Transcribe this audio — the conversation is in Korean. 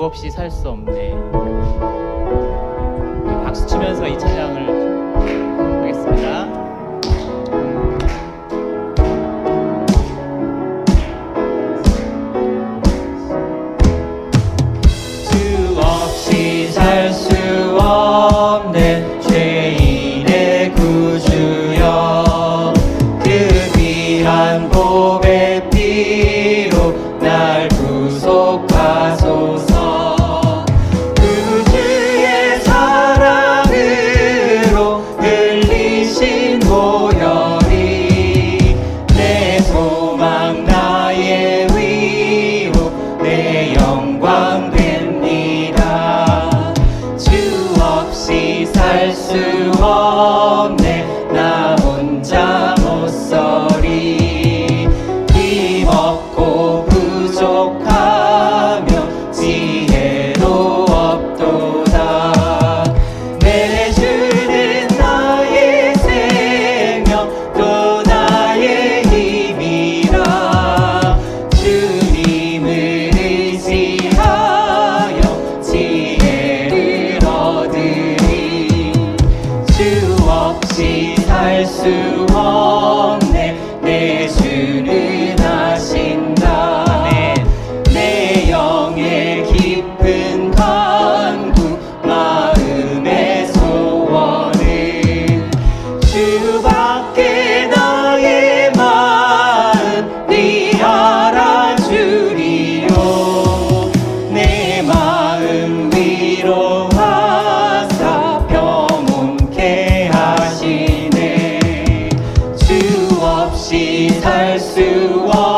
없이 살 수 없네. 박수 치면서 이 찬양을 soon. 없이 살 수 없네. 내 주는 없이 살 수 없.